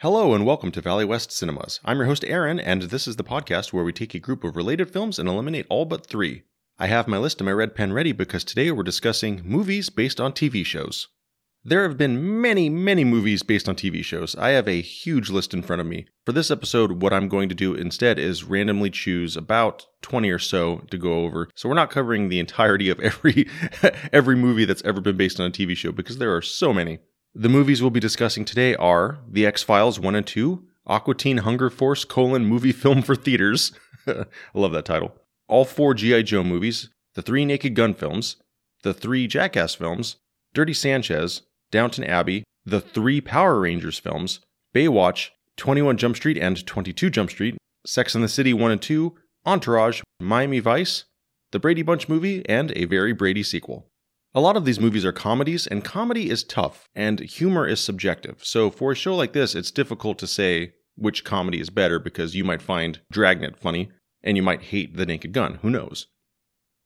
Hello and welcome to Valley West Cinemas. I'm your host Aaron, and this is the podcast where we take a group of related films and eliminate all but three. I have my list and my red pen ready because today we're discussing movies based on TV shows. There have been many, many movies based on TV shows. I have a huge list in front of me. For this episode, what I'm going to do instead is randomly choose about 20 or so to go over. So we're not covering the entirety of every every movie that's ever been based on a TV show because there are so many. The movies we'll be discussing today are The X Files 1 and 2, Aqua Teen Hunger Force colon movie film for theaters. I love that title. All four G.I. Joe movies, the three Naked Gun films, the three Jackass films, Dirty Sanchez, Downton Abbey, the three Power Rangers films, Baywatch, 21 Jump Street and 22 Jump Street, Sex and the City 1 and 2, Entourage, Miami Vice, the Brady Bunch movie, and a very Brady sequel. A lot of these movies are comedies, and comedy is tough, and humor is subjective. So for a show like this, it's difficult to say which comedy is better because you might find Dragnet funny, and you might hate The Naked Gun. Who knows?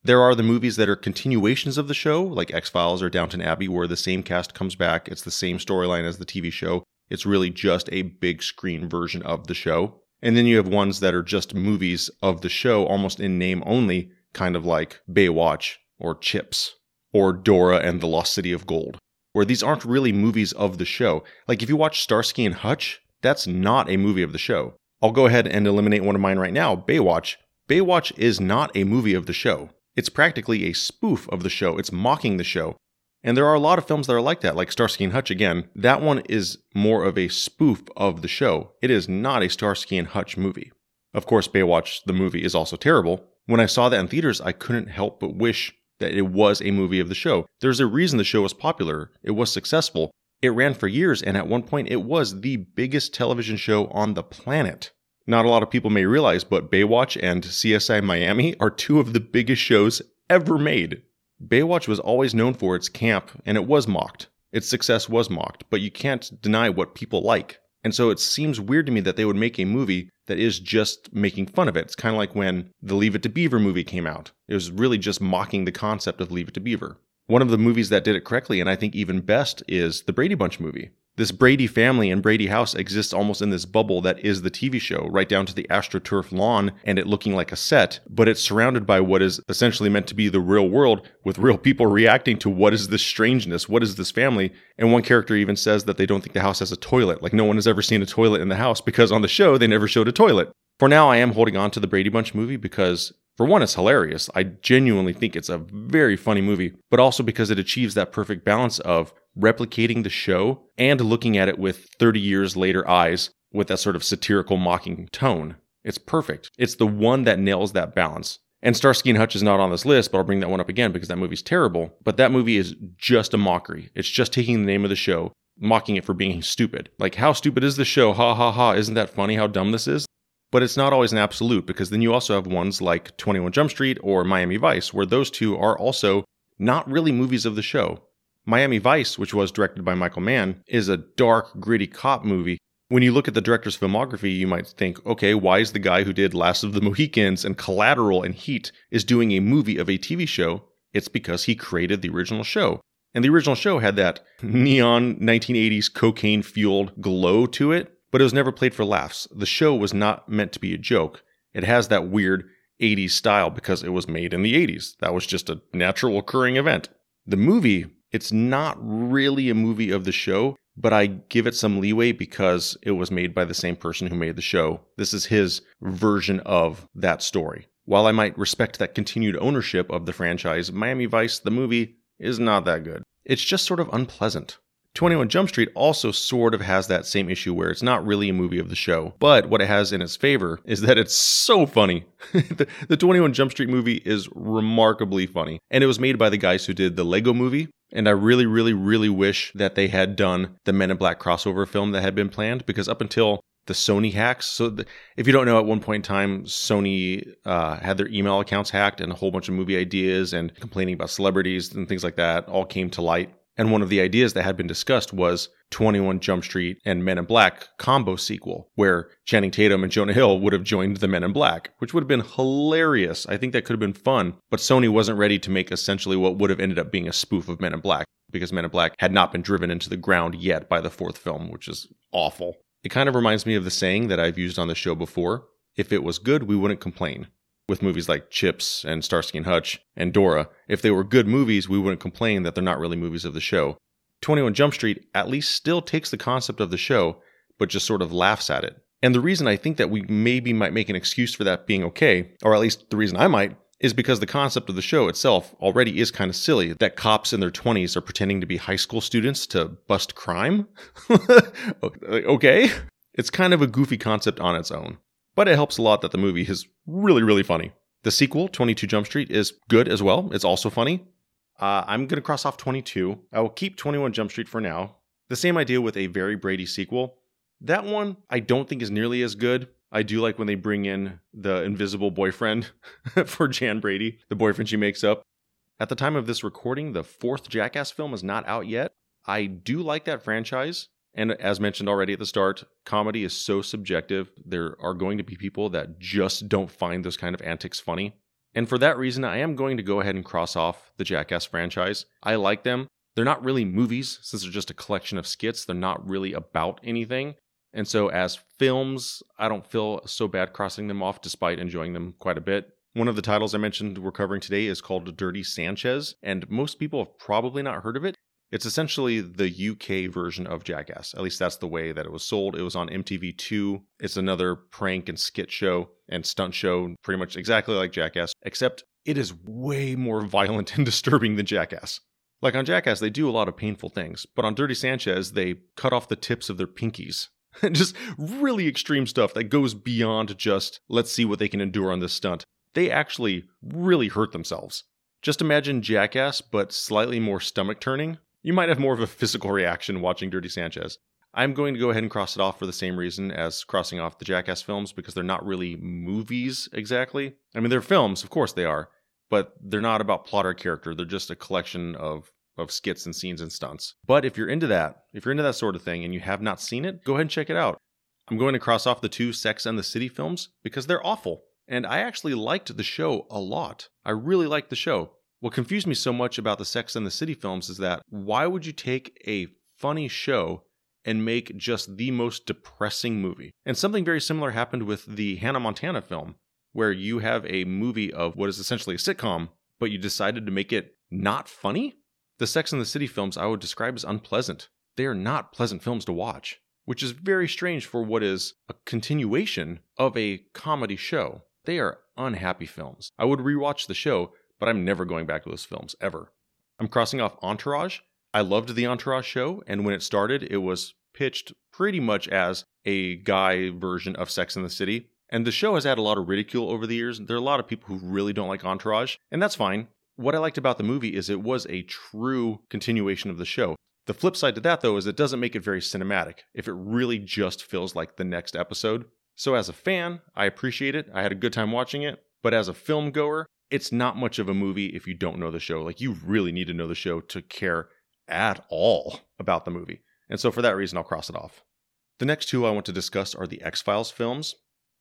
There are the movies that are continuations of the show, like X Files or Downton Abbey, where the same cast comes back. It's the same storyline as the TV show. It's really just a big screen version of the show. And then you have ones that are just movies of the show, almost in name only, kind of like Baywatch or Chips or Dora and the Lost City of Gold, where these aren't really movies of the show. Like if you watch Starsky and Hutch, that's not a movie of the show. I'll go ahead and eliminate one of mine right now Baywatch. Baywatch is not a movie of the show. It's practically a spoof of the show, it's mocking the show. And there are a lot of films that are like that, like Starsky and Hutch again. That one is more of a spoof of the show. It is not a Starsky and Hutch movie. Of course, Baywatch, the movie, is also terrible. When I saw that in theaters, I couldn't help but wish that it was a movie of the show. There's a reason the show was popular, it was successful. It ran for years, and at one point, it was the biggest television show on the planet. Not a lot of people may realize, but Baywatch and CSI Miami are two of the biggest shows ever made. Baywatch was always known for its camp, and it was mocked. Its success was mocked, but you can't deny what people like. And so it seems weird to me that they would make a movie that is just making fun of it. It's kind of like when the Leave It to Beaver movie came out. It was really just mocking the concept of Leave It to Beaver. One of the movies that did it correctly, and I think even best, is the Brady Bunch movie. This Brady family and Brady house exists almost in this bubble that is the TV show, right down to the AstroTurf lawn and it looking like a set, but it's surrounded by what is essentially meant to be the real world with real people reacting to what is this strangeness, what is this family. And one character even says that they don't think the house has a toilet, like no one has ever seen a toilet in the house because on the show they never showed a toilet. For now, I am holding on to the Brady Bunch movie because for one, it's hilarious. I genuinely think it's a very funny movie, but also because it achieves that perfect balance of replicating the show and looking at it with 30 years later eyes with that sort of satirical mocking tone. It's perfect. It's the one that nails that balance. And Starsky and Hutch is not on this list, but I'll bring that one up again because that movie's terrible. But that movie is just a mockery. It's just taking the name of the show, mocking it for being stupid. Like, how stupid is the show? Ha ha ha. Isn't that funny how dumb this is? But it's not always an absolute because then you also have ones like 21 Jump Street or Miami Vice, where those two are also not really movies of the show. Miami Vice, which was directed by Michael Mann, is a dark, gritty cop movie. When you look at the director's filmography, you might think, okay, why is the guy who did Last of the Mohicans and Collateral and Heat is doing a movie of a TV show? It's because he created the original show. And the original show had that neon 1980s cocaine fueled glow to it, but it was never played for laughs. The show was not meant to be a joke. It has that weird 80s style because it was made in the 80s. That was just a natural occurring event. The movie it's not really a movie of the show, but I give it some leeway because it was made by the same person who made the show. This is his version of that story. While I might respect that continued ownership of the franchise, Miami Vice, the movie, is not that good. It's just sort of unpleasant. 21 Jump Street also sort of has that same issue where it's not really a movie of the show. But what it has in its favor is that it's so funny. the, the 21 Jump Street movie is remarkably funny. And it was made by the guys who did the Lego movie. And I really, really, really wish that they had done the Men in Black crossover film that had been planned because up until the Sony hacks. So, the, if you don't know, at one point in time, Sony uh, had their email accounts hacked, and a whole bunch of movie ideas and complaining about celebrities and things like that all came to light. And one of the ideas that had been discussed was 21 Jump Street and Men in Black combo sequel, where Channing Tatum and Jonah Hill would have joined the Men in Black, which would have been hilarious. I think that could have been fun. But Sony wasn't ready to make essentially what would have ended up being a spoof of Men in Black because Men in Black had not been driven into the ground yet by the fourth film, which is awful. It kind of reminds me of the saying that I've used on the show before if it was good, we wouldn't complain. With movies like Chips and Starsky and Hutch and Dora, if they were good movies, we wouldn't complain that they're not really movies of the show. 21 Jump Street at least still takes the concept of the show, but just sort of laughs at it. And the reason I think that we maybe might make an excuse for that being okay, or at least the reason I might, is because the concept of the show itself already is kind of silly that cops in their 20s are pretending to be high school students to bust crime. okay? It's kind of a goofy concept on its own, but it helps a lot that the movie is really, really funny. The sequel, 22 Jump Street, is good as well. It's also funny. Uh, I'm going to cross off 22. I will keep 21 Jump Street for now. The same idea with a Very Brady sequel. That one I don't think is nearly as good. I do like when they bring in the invisible boyfriend for Jan Brady, the boyfriend she makes up. At the time of this recording, the fourth Jackass film is not out yet. I do like that franchise. And as mentioned already at the start, comedy is so subjective. There are going to be people that just don't find those kind of antics funny. And for that reason, I am going to go ahead and cross off the Jackass franchise. I like them. They're not really movies, since they're just a collection of skits. They're not really about anything. And so, as films, I don't feel so bad crossing them off despite enjoying them quite a bit. One of the titles I mentioned we're covering today is called Dirty Sanchez, and most people have probably not heard of it. It's essentially the UK version of Jackass. At least that's the way that it was sold. It was on MTV2. It's another prank and skit show and stunt show, pretty much exactly like Jackass, except it is way more violent and disturbing than Jackass. Like on Jackass, they do a lot of painful things, but on Dirty Sanchez, they cut off the tips of their pinkies just really extreme stuff that goes beyond just let's see what they can endure on this stunt. They actually really hurt themselves. Just imagine Jackass, but slightly more stomach turning. You might have more of a physical reaction watching Dirty Sanchez. I'm going to go ahead and cross it off for the same reason as crossing off the Jackass films because they're not really movies exactly. I mean, they're films, of course they are, but they're not about plot or character. They're just a collection of of skits and scenes and stunts. But if you're into that, if you're into that sort of thing and you have not seen it, go ahead and check it out. I'm going to cross off the two Sex and the City films because they're awful. And I actually liked the show a lot. I really liked the show. What confused me so much about the Sex and the City films is that why would you take a funny show and make just the most depressing movie? And something very similar happened with the Hannah Montana film, where you have a movie of what is essentially a sitcom, but you decided to make it not funny? The Sex and the City films I would describe as unpleasant. They are not pleasant films to watch, which is very strange for what is a continuation of a comedy show. They are unhappy films. I would rewatch the show, but I'm never going back to those films ever. I'm crossing off Entourage. I loved the Entourage show, and when it started, it was pitched pretty much as a guy version of Sex and the City. And the show has had a lot of ridicule over the years. There are a lot of people who really don't like Entourage, and that's fine what I liked about the movie is it was a true continuation of the show. The flip side to that, though, is it doesn't make it very cinematic if it really just feels like the next episode. So, as a fan, I appreciate it. I had a good time watching it. But as a film goer, it's not much of a movie if you don't know the show. Like, you really need to know the show to care at all about the movie. And so, for that reason, I'll cross it off. The next two I want to discuss are the X Files films.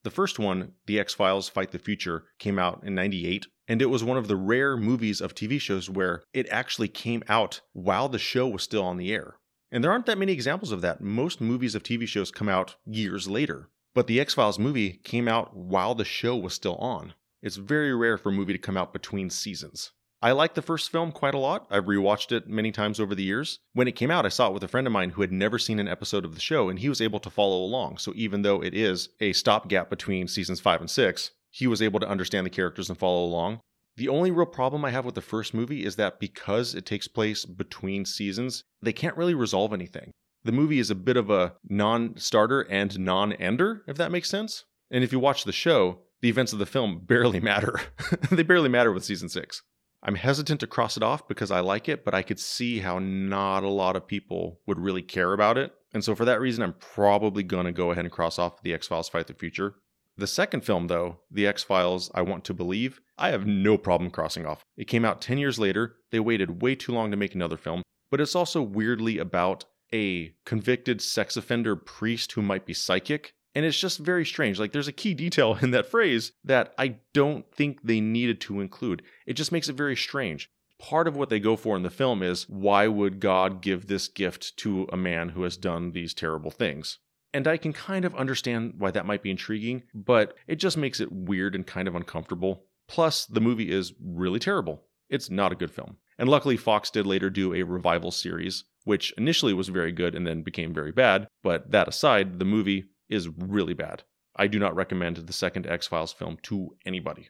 The first one, The X Files Fight the Future, came out in 98 and it was one of the rare movies of TV shows where it actually came out while the show was still on the air. And there aren't that many examples of that. Most movies of TV shows come out years later. But the X Files movie came out while the show was still on. It's very rare for a movie to come out between seasons. I like the first film quite a lot. I've rewatched it many times over the years. When it came out, I saw it with a friend of mine who had never seen an episode of the show, and he was able to follow along. So even though it is a stopgap between seasons five and six, he was able to understand the characters and follow along. The only real problem I have with the first movie is that because it takes place between seasons, they can't really resolve anything. The movie is a bit of a non starter and non ender, if that makes sense. And if you watch the show, the events of the film barely matter. they barely matter with season six. I'm hesitant to cross it off because I like it, but I could see how not a lot of people would really care about it. And so for that reason, I'm probably going to go ahead and cross off the X Files Fight the Future. The second film, though, The X Files I Want to Believe, I have no problem crossing off. It came out 10 years later. They waited way too long to make another film, but it's also weirdly about a convicted sex offender priest who might be psychic. And it's just very strange. Like, there's a key detail in that phrase that I don't think they needed to include. It just makes it very strange. Part of what they go for in the film is why would God give this gift to a man who has done these terrible things? And I can kind of understand why that might be intriguing, but it just makes it weird and kind of uncomfortable. Plus, the movie is really terrible. It's not a good film. And luckily, Fox did later do a revival series, which initially was very good and then became very bad. But that aside, the movie is really bad. I do not recommend the second X Files film to anybody.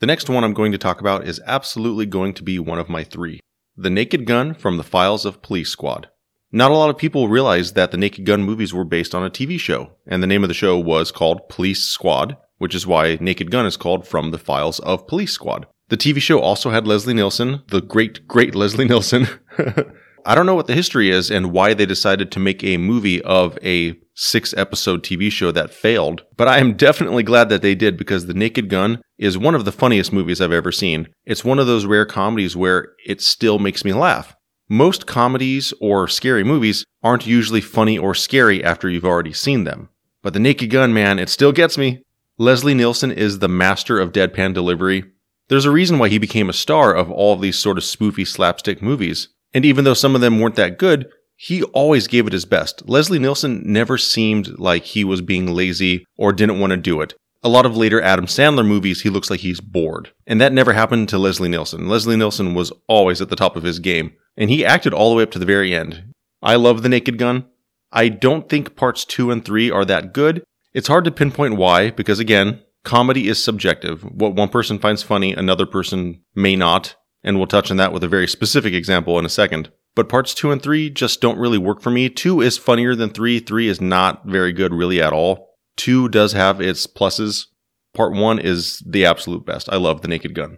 The next one I'm going to talk about is absolutely going to be one of my three The Naked Gun from the Files of Police Squad. Not a lot of people realize that the Naked Gun movies were based on a TV show, and the name of the show was called Police Squad, which is why Naked Gun is called From the Files of Police Squad. The TV show also had Leslie Nielsen, the great, great Leslie Nielsen. I don't know what the history is and why they decided to make a movie of a six episode TV show that failed, but I am definitely glad that they did because The Naked Gun is one of the funniest movies I've ever seen. It's one of those rare comedies where it still makes me laugh. Most comedies or scary movies aren't usually funny or scary after you've already seen them. But The Naked Gun, man, it still gets me. Leslie Nielsen is the master of deadpan delivery. There's a reason why he became a star of all of these sort of spoofy slapstick movies. And even though some of them weren't that good, he always gave it his best. Leslie Nielsen never seemed like he was being lazy or didn't want to do it. A lot of later Adam Sandler movies, he looks like he's bored. And that never happened to Leslie Nielsen. Leslie Nielsen was always at the top of his game and he acted all the way up to the very end. I love The Naked Gun. I don't think parts two and three are that good. It's hard to pinpoint why, because again, comedy is subjective. What one person finds funny, another person may not, and we'll touch on that with a very specific example in a second. But parts two and three just don't really work for me. Two is funnier than three. Three is not very good, really, at all. Two does have its pluses. Part one is the absolute best. I love The Naked Gun.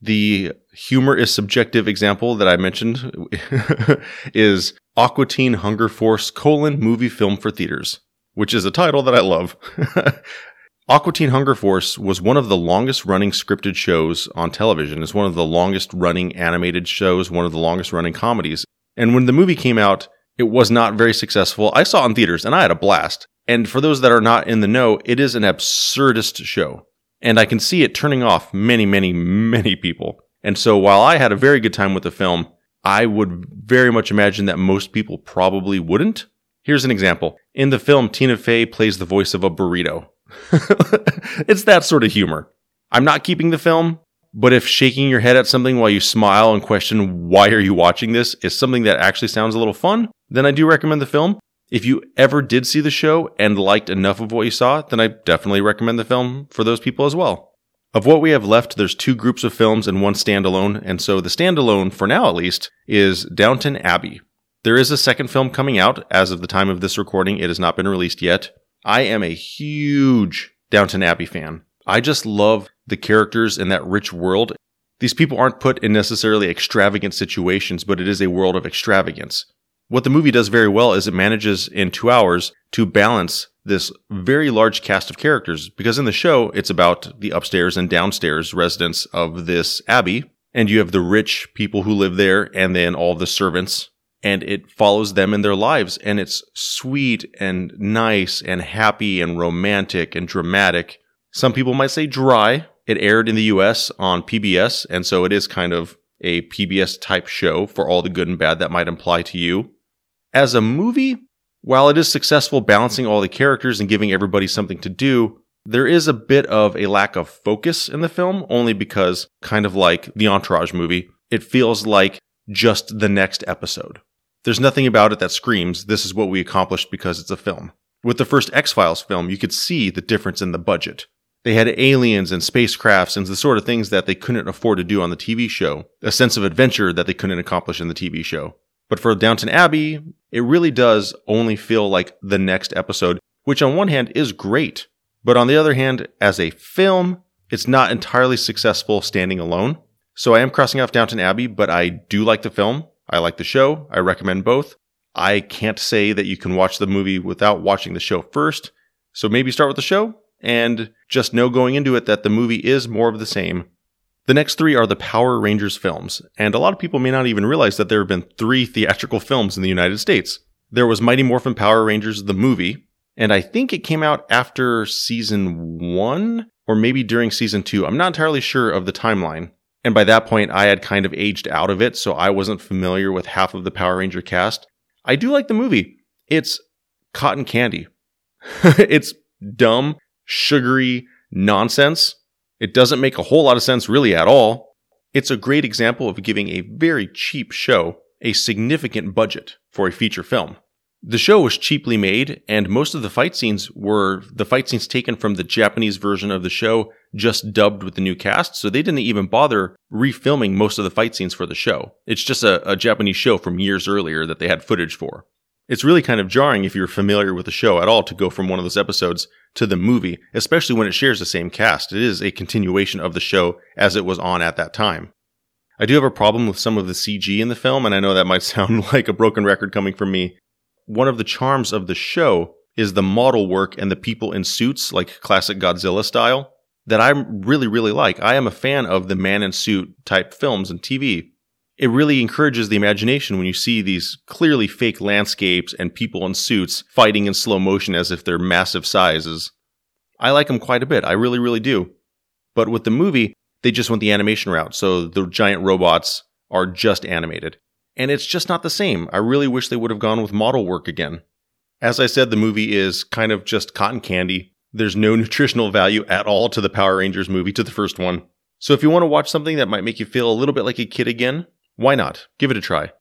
The humor is subjective example that I mentioned is Aqua Teen Hunger Force colon movie film for theaters, which is a title that I love. Aqua Teen Hunger Force was one of the longest running scripted shows on television. It's one of the longest running animated shows, one of the longest running comedies. And when the movie came out, it was not very successful. I saw it in theaters and I had a blast. And for those that are not in the know, it is an absurdist show. And I can see it turning off many, many, many people. And so while I had a very good time with the film, I would very much imagine that most people probably wouldn't. Here's an example. In the film, Tina Fey plays the voice of a burrito. it's that sort of humor. I'm not keeping the film, but if shaking your head at something while you smile and question why are you watching this is something that actually sounds a little fun, then I do recommend the film. If you ever did see the show and liked enough of what you saw, then I definitely recommend the film for those people as well. Of what we have left, there's two groups of films and one standalone, and so the standalone, for now at least, is Downton Abbey. There is a second film coming out. As of the time of this recording, it has not been released yet. I am a huge Downton Abbey fan. I just love the characters in that rich world. These people aren't put in necessarily extravagant situations, but it is a world of extravagance. What the movie does very well is it manages in two hours to balance this very large cast of characters because in the show, it's about the upstairs and downstairs residents of this abbey. And you have the rich people who live there and then all the servants. And it follows them in their lives. And it's sweet and nice and happy and romantic and dramatic. Some people might say dry. It aired in the US on PBS. And so it is kind of a PBS type show for all the good and bad that might imply to you. As a movie, while it is successful balancing all the characters and giving everybody something to do, there is a bit of a lack of focus in the film, only because, kind of like the Entourage movie, it feels like just the next episode. There's nothing about it that screams, this is what we accomplished because it's a film. With the first X Files film, you could see the difference in the budget. They had aliens and spacecrafts and the sort of things that they couldn't afford to do on the TV show, a sense of adventure that they couldn't accomplish in the TV show. But for Downton Abbey, it really does only feel like the next episode, which on one hand is great. But on the other hand, as a film, it's not entirely successful standing alone. So I am crossing off Downton Abbey, but I do like the film. I like the show. I recommend both. I can't say that you can watch the movie without watching the show first. So maybe start with the show and just know going into it that the movie is more of the same the next three are the Power Rangers films, and a lot of people may not even realize that there have been three theatrical films in the United States. There was Mighty Morphin Power Rangers, the movie, and I think it came out after season one or maybe during season two. I'm not entirely sure of the timeline. And by that point, I had kind of aged out of it, so I wasn't familiar with half of the Power Ranger cast. I do like the movie. It's cotton candy. it's dumb, sugary nonsense. It doesn't make a whole lot of sense really at all. It's a great example of giving a very cheap show a significant budget for a feature film. The show was cheaply made, and most of the fight scenes were the fight scenes taken from the Japanese version of the show, just dubbed with the new cast, so they didn't even bother refilming most of the fight scenes for the show. It's just a, a Japanese show from years earlier that they had footage for. It's really kind of jarring if you're familiar with the show at all to go from one of those episodes to the movie, especially when it shares the same cast. It is a continuation of the show as it was on at that time. I do have a problem with some of the CG in the film, and I know that might sound like a broken record coming from me, one of the charms of the show is the model work and the people in suits, like classic Godzilla style, that I really, really like. I am a fan of the man in suit type films and TV. It really encourages the imagination when you see these clearly fake landscapes and people in suits fighting in slow motion as if they're massive sizes. I like them quite a bit. I really, really do. But with the movie, they just went the animation route, so the giant robots are just animated and it's just not the same. I really wish they would have gone with model work again. As I said, the movie is kind of just cotton candy. There's no nutritional value at all to the Power Rangers movie, to the first one. So if you want to watch something that might make you feel a little bit like a kid again, why not? Give it a try.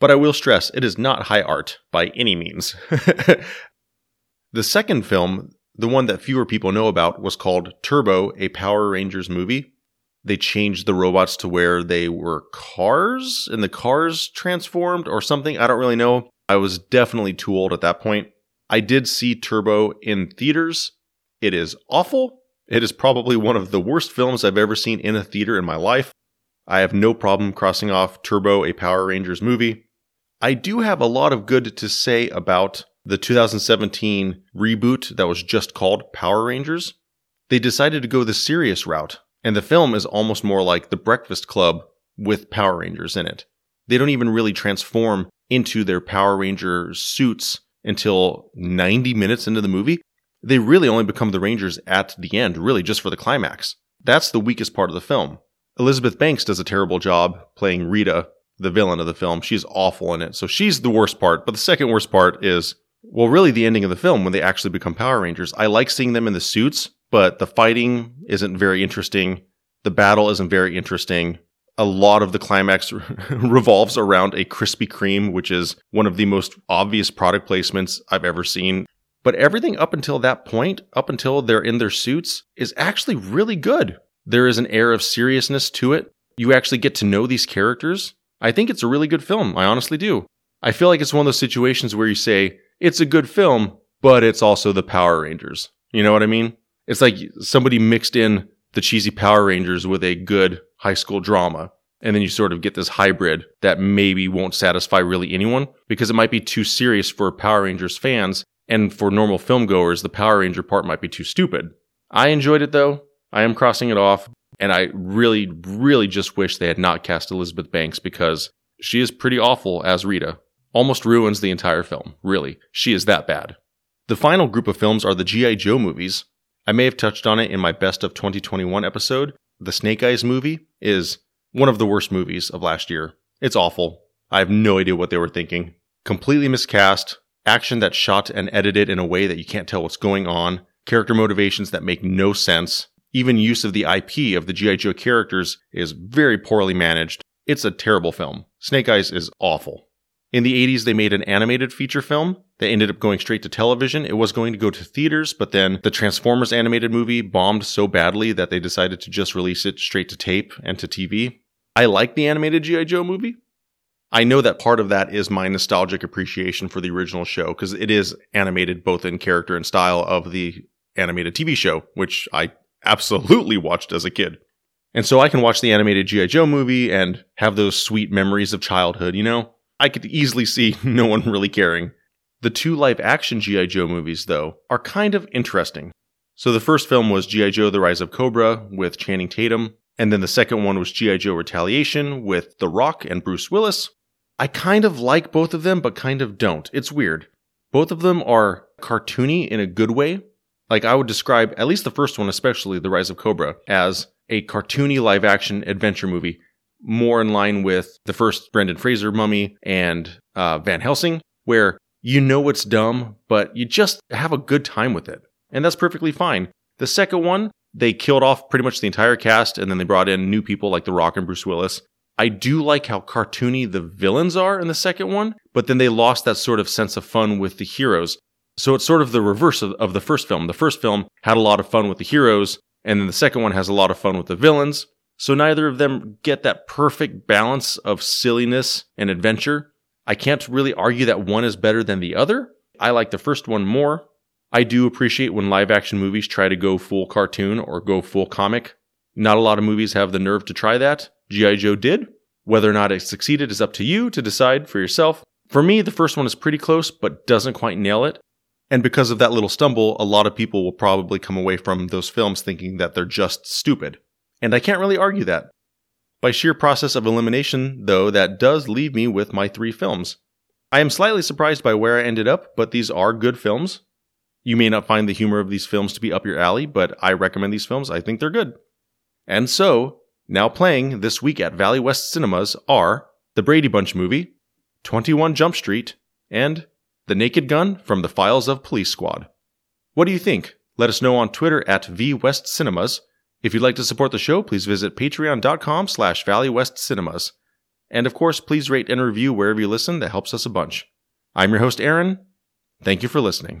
But I will stress, it is not high art by any means. the second film, the one that fewer people know about, was called Turbo, a Power Rangers movie they changed the robots to where they were cars and the cars transformed or something. I don't really know. I was definitely too old at that point. I did see Turbo in theaters. It is awful. It is probably one of the worst films I've ever seen in a theater in my life. I have no problem crossing off Turbo, a Power Rangers movie. I do have a lot of good to say about the 2017 reboot that was just called Power Rangers. They decided to go the serious route and the film is almost more like The Breakfast Club with Power Rangers in it. They don't even really transform into their Power Ranger suits until 90 minutes into the movie. They really only become the Rangers at the end, really just for the climax. That's the weakest part of the film. Elizabeth Banks does a terrible job playing Rita, the villain of the film. She's awful in it. So she's the worst part. But the second worst part is, well, really the ending of the film when they actually become Power Rangers. I like seeing them in the suits but the fighting isn't very interesting. The battle isn't very interesting. A lot of the climax revolves around a Krispy Kreme, which is one of the most obvious product placements I've ever seen. But everything up until that point, up until they're in their suits, is actually really good. There is an air of seriousness to it. You actually get to know these characters. I think it's a really good film. I honestly do. I feel like it's one of those situations where you say, it's a good film, but it's also the Power Rangers. You know what I mean? It's like somebody mixed in the cheesy Power Rangers with a good high school drama. And then you sort of get this hybrid that maybe won't satisfy really anyone because it might be too serious for Power Rangers fans. And for normal film goers, the Power Ranger part might be too stupid. I enjoyed it though. I am crossing it off. And I really, really just wish they had not cast Elizabeth Banks because she is pretty awful as Rita. Almost ruins the entire film. Really. She is that bad. The final group of films are the G.I. Joe movies, I may have touched on it in my best of 2021 episode. The Snake Eyes movie is one of the worst movies of last year. It's awful. I have no idea what they were thinking. Completely miscast, action that's shot and edited in a way that you can't tell what's going on, character motivations that make no sense. Even use of the IP of the G.I. Joe characters is very poorly managed. It's a terrible film. Snake Eyes is awful. In the 80s, they made an animated feature film that ended up going straight to television. It was going to go to theaters, but then the Transformers animated movie bombed so badly that they decided to just release it straight to tape and to TV. I like the animated G.I. Joe movie. I know that part of that is my nostalgic appreciation for the original show because it is animated both in character and style of the animated TV show, which I absolutely watched as a kid. And so I can watch the animated G.I. Joe movie and have those sweet memories of childhood, you know? I could easily see no one really caring. The two live action G.I. Joe movies, though, are kind of interesting. So the first film was G.I. Joe The Rise of Cobra with Channing Tatum, and then the second one was G.I. Joe Retaliation with The Rock and Bruce Willis. I kind of like both of them, but kind of don't. It's weird. Both of them are cartoony in a good way. Like I would describe, at least the first one, especially The Rise of Cobra, as a cartoony live action adventure movie more in line with the first Brendan Fraser mummy and uh, Van Helsing, where You know it's dumb, but you just have a good time with it. And that's perfectly fine. The second one, they killed off pretty much the entire cast and then they brought in new people like The Rock and Bruce Willis. I do like how cartoony the villains are in the second one, but then they lost that sort of sense of fun with the heroes. So it's sort of the reverse of, of the first film. The first film had a lot of fun with the heroes, and then the second one has a lot of fun with the villains. So neither of them get that perfect balance of silliness and adventure. I can't really argue that one is better than the other. I like the first one more. I do appreciate when live action movies try to go full cartoon or go full comic. Not a lot of movies have the nerve to try that. G.I. Joe did. Whether or not it succeeded is up to you to decide for yourself. For me, the first one is pretty close, but doesn't quite nail it. And because of that little stumble, a lot of people will probably come away from those films thinking that they're just stupid. And I can't really argue that. By sheer process of elimination, though, that does leave me with my three films. I am slightly surprised by where I ended up, but these are good films. You may not find the humor of these films to be up your alley, but I recommend these films. I think they're good. And so, now playing this week at Valley West Cinemas are The Brady Bunch movie, 21 Jump Street, and The Naked Gun from the Files of Police Squad. What do you think? Let us know on Twitter at VWestCinemas. If you'd like to support the show, please visit patreon.com slash valleywestcinemas. And of course, please rate and review wherever you listen. That helps us a bunch. I'm your host, Aaron. Thank you for listening.